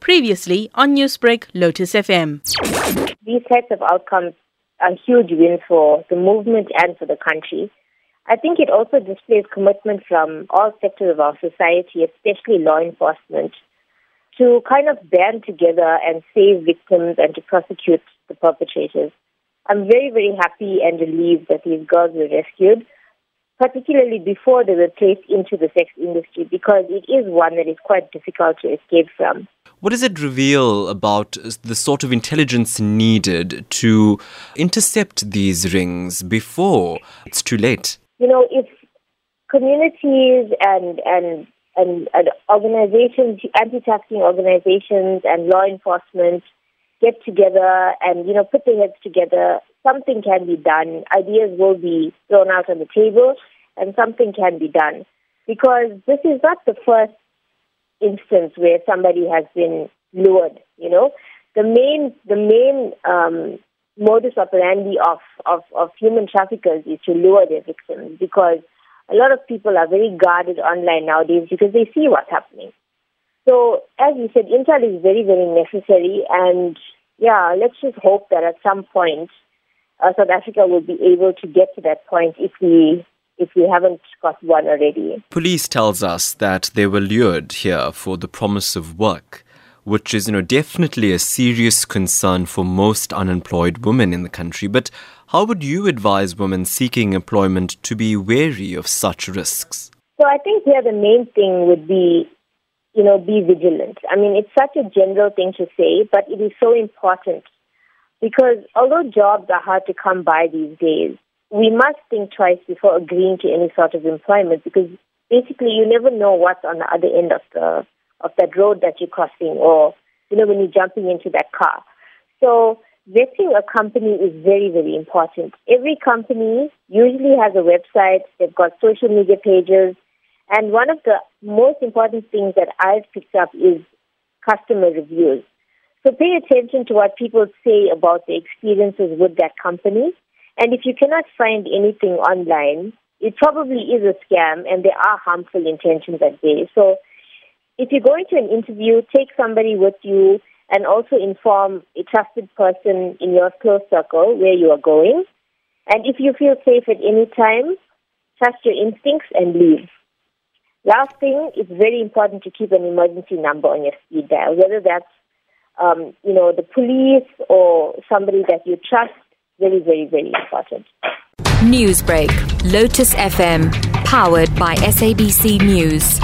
Previously on Newsbreak, Lotus FM. These types of outcomes are huge wins for the movement and for the country. I think it also displays commitment from all sectors of our society, especially law enforcement, to kind of band together and save victims and to prosecute the perpetrators. I'm very, very happy and relieved that these girls were rescued particularly before they were placed into the sex industry, because it is one that is quite difficult to escape from. What does it reveal about the sort of intelligence needed to intercept these rings before it's too late? You know, if communities and and and, and organizations, anti-trafficking organizations, and law enforcement get together and you know put their heads together, something can be done. Ideas will be thrown out on the table, and something can be done. Because this is not the first instance where somebody has been lured. You know, the main the main um, modus operandi of, of of human traffickers is to lure their victims because a lot of people are very guarded online nowadays because they see what's happening. So, as you said, intel is very, very necessary. And yeah, let's just hope that at some point uh, South Africa will be able to get to that point if we if we haven't got one already. Police tells us that they were lured here for the promise of work, which is, you know, definitely a serious concern for most unemployed women in the country. But how would you advise women seeking employment to be wary of such risks? So I think here the main thing would be you know, be vigilant. I mean, it's such a general thing to say, but it is so important because although jobs are hard to come by these days, we must think twice before agreeing to any sort of employment because basically you never know what's on the other end of the of that road that you're crossing or you know when you're jumping into that car. So vetting a company is very, very important. Every company usually has a website, they've got social media pages, and one of the most important things that I've picked up is customer reviews. So pay attention to what people say about the experiences with that company. And if you cannot find anything online, it probably is a scam and there are harmful intentions at bay. So if you go into an interview, take somebody with you and also inform a trusted person in your close circle where you are going. And if you feel safe at any time, trust your instincts and leave. Last thing, it's very important to keep an emergency number on your speed dial, whether that's um, you know the police or somebody that you trust. Very, very, very important. Newsbreak, Lotus FM, powered by SABC News.